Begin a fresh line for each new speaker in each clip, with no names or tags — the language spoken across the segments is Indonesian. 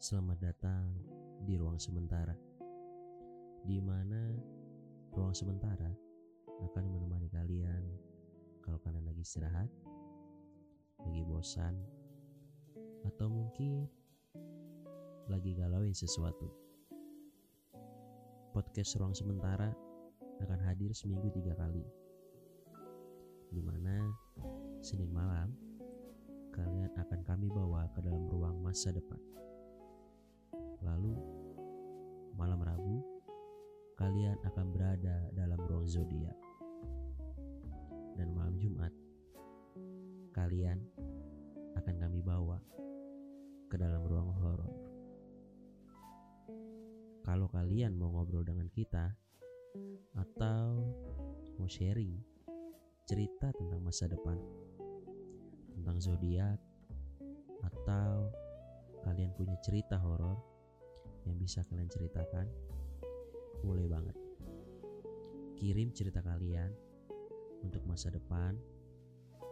Selamat datang di ruang sementara, di mana ruang sementara akan menemani kalian kalau kalian lagi istirahat, lagi bosan, atau mungkin lagi galauin sesuatu. Podcast ruang sementara akan hadir seminggu tiga kali, di mana Senin malam kalian akan kami bawa ke dalam ruang masa depan. Lalu, malam Rabu, kalian akan berada dalam ruang zodiak. Dan malam Jumat, kalian akan kami bawa ke dalam ruang horor. Kalau kalian mau ngobrol dengan kita atau mau sharing cerita tentang masa depan, tentang zodiak, atau punya cerita horor yang bisa kalian ceritakan, boleh banget. Kirim cerita kalian untuk masa depan.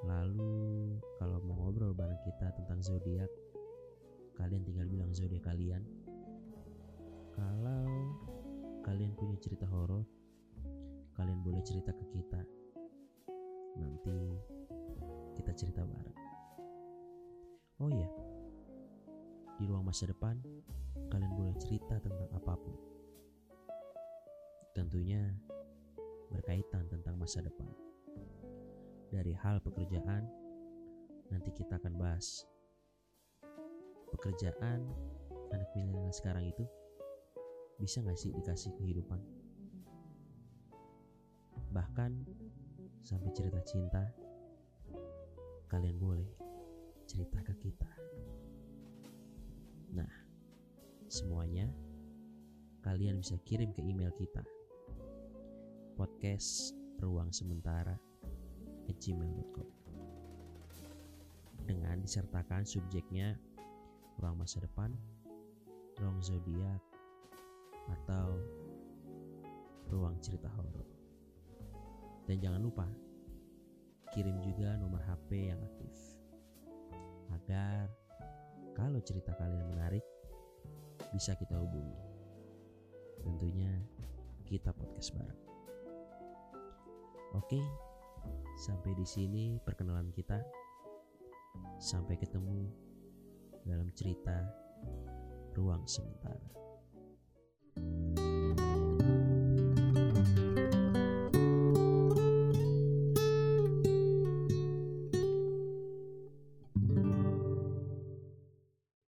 Lalu kalau mau ngobrol bareng kita tentang zodiak, kalian tinggal bilang zodiak kalian. Kalau kalian punya cerita horor, kalian boleh cerita ke kita. Nanti kita cerita bareng. Di ruang masa depan kalian boleh cerita tentang apa pun. Tentunya berkaitan tentang masa depan. Dari hal pekerjaan, nanti kita akan bahas. Pekerjaan anak milenial sekarang itu bisa nggak sih dikasih kehidupan? Bahkan sampai cerita cinta, kalian boleh cerita ke kita. Semuanya kalian bisa kirim ke email kita podcast ruang sementara gmail.com dengan disertakan subjeknya ruang masa depan, ruang zodiak, atau ruang cerita horor. Dan jangan lupa kirim juga nomor HP yang aktif agar kalau cerita kalian menarik bisa kita hubungi. Tentunya kita podcast bareng. Oke, sampai di sini perkenalan kita. Sampai ketemu dalam cerita ruang sementara.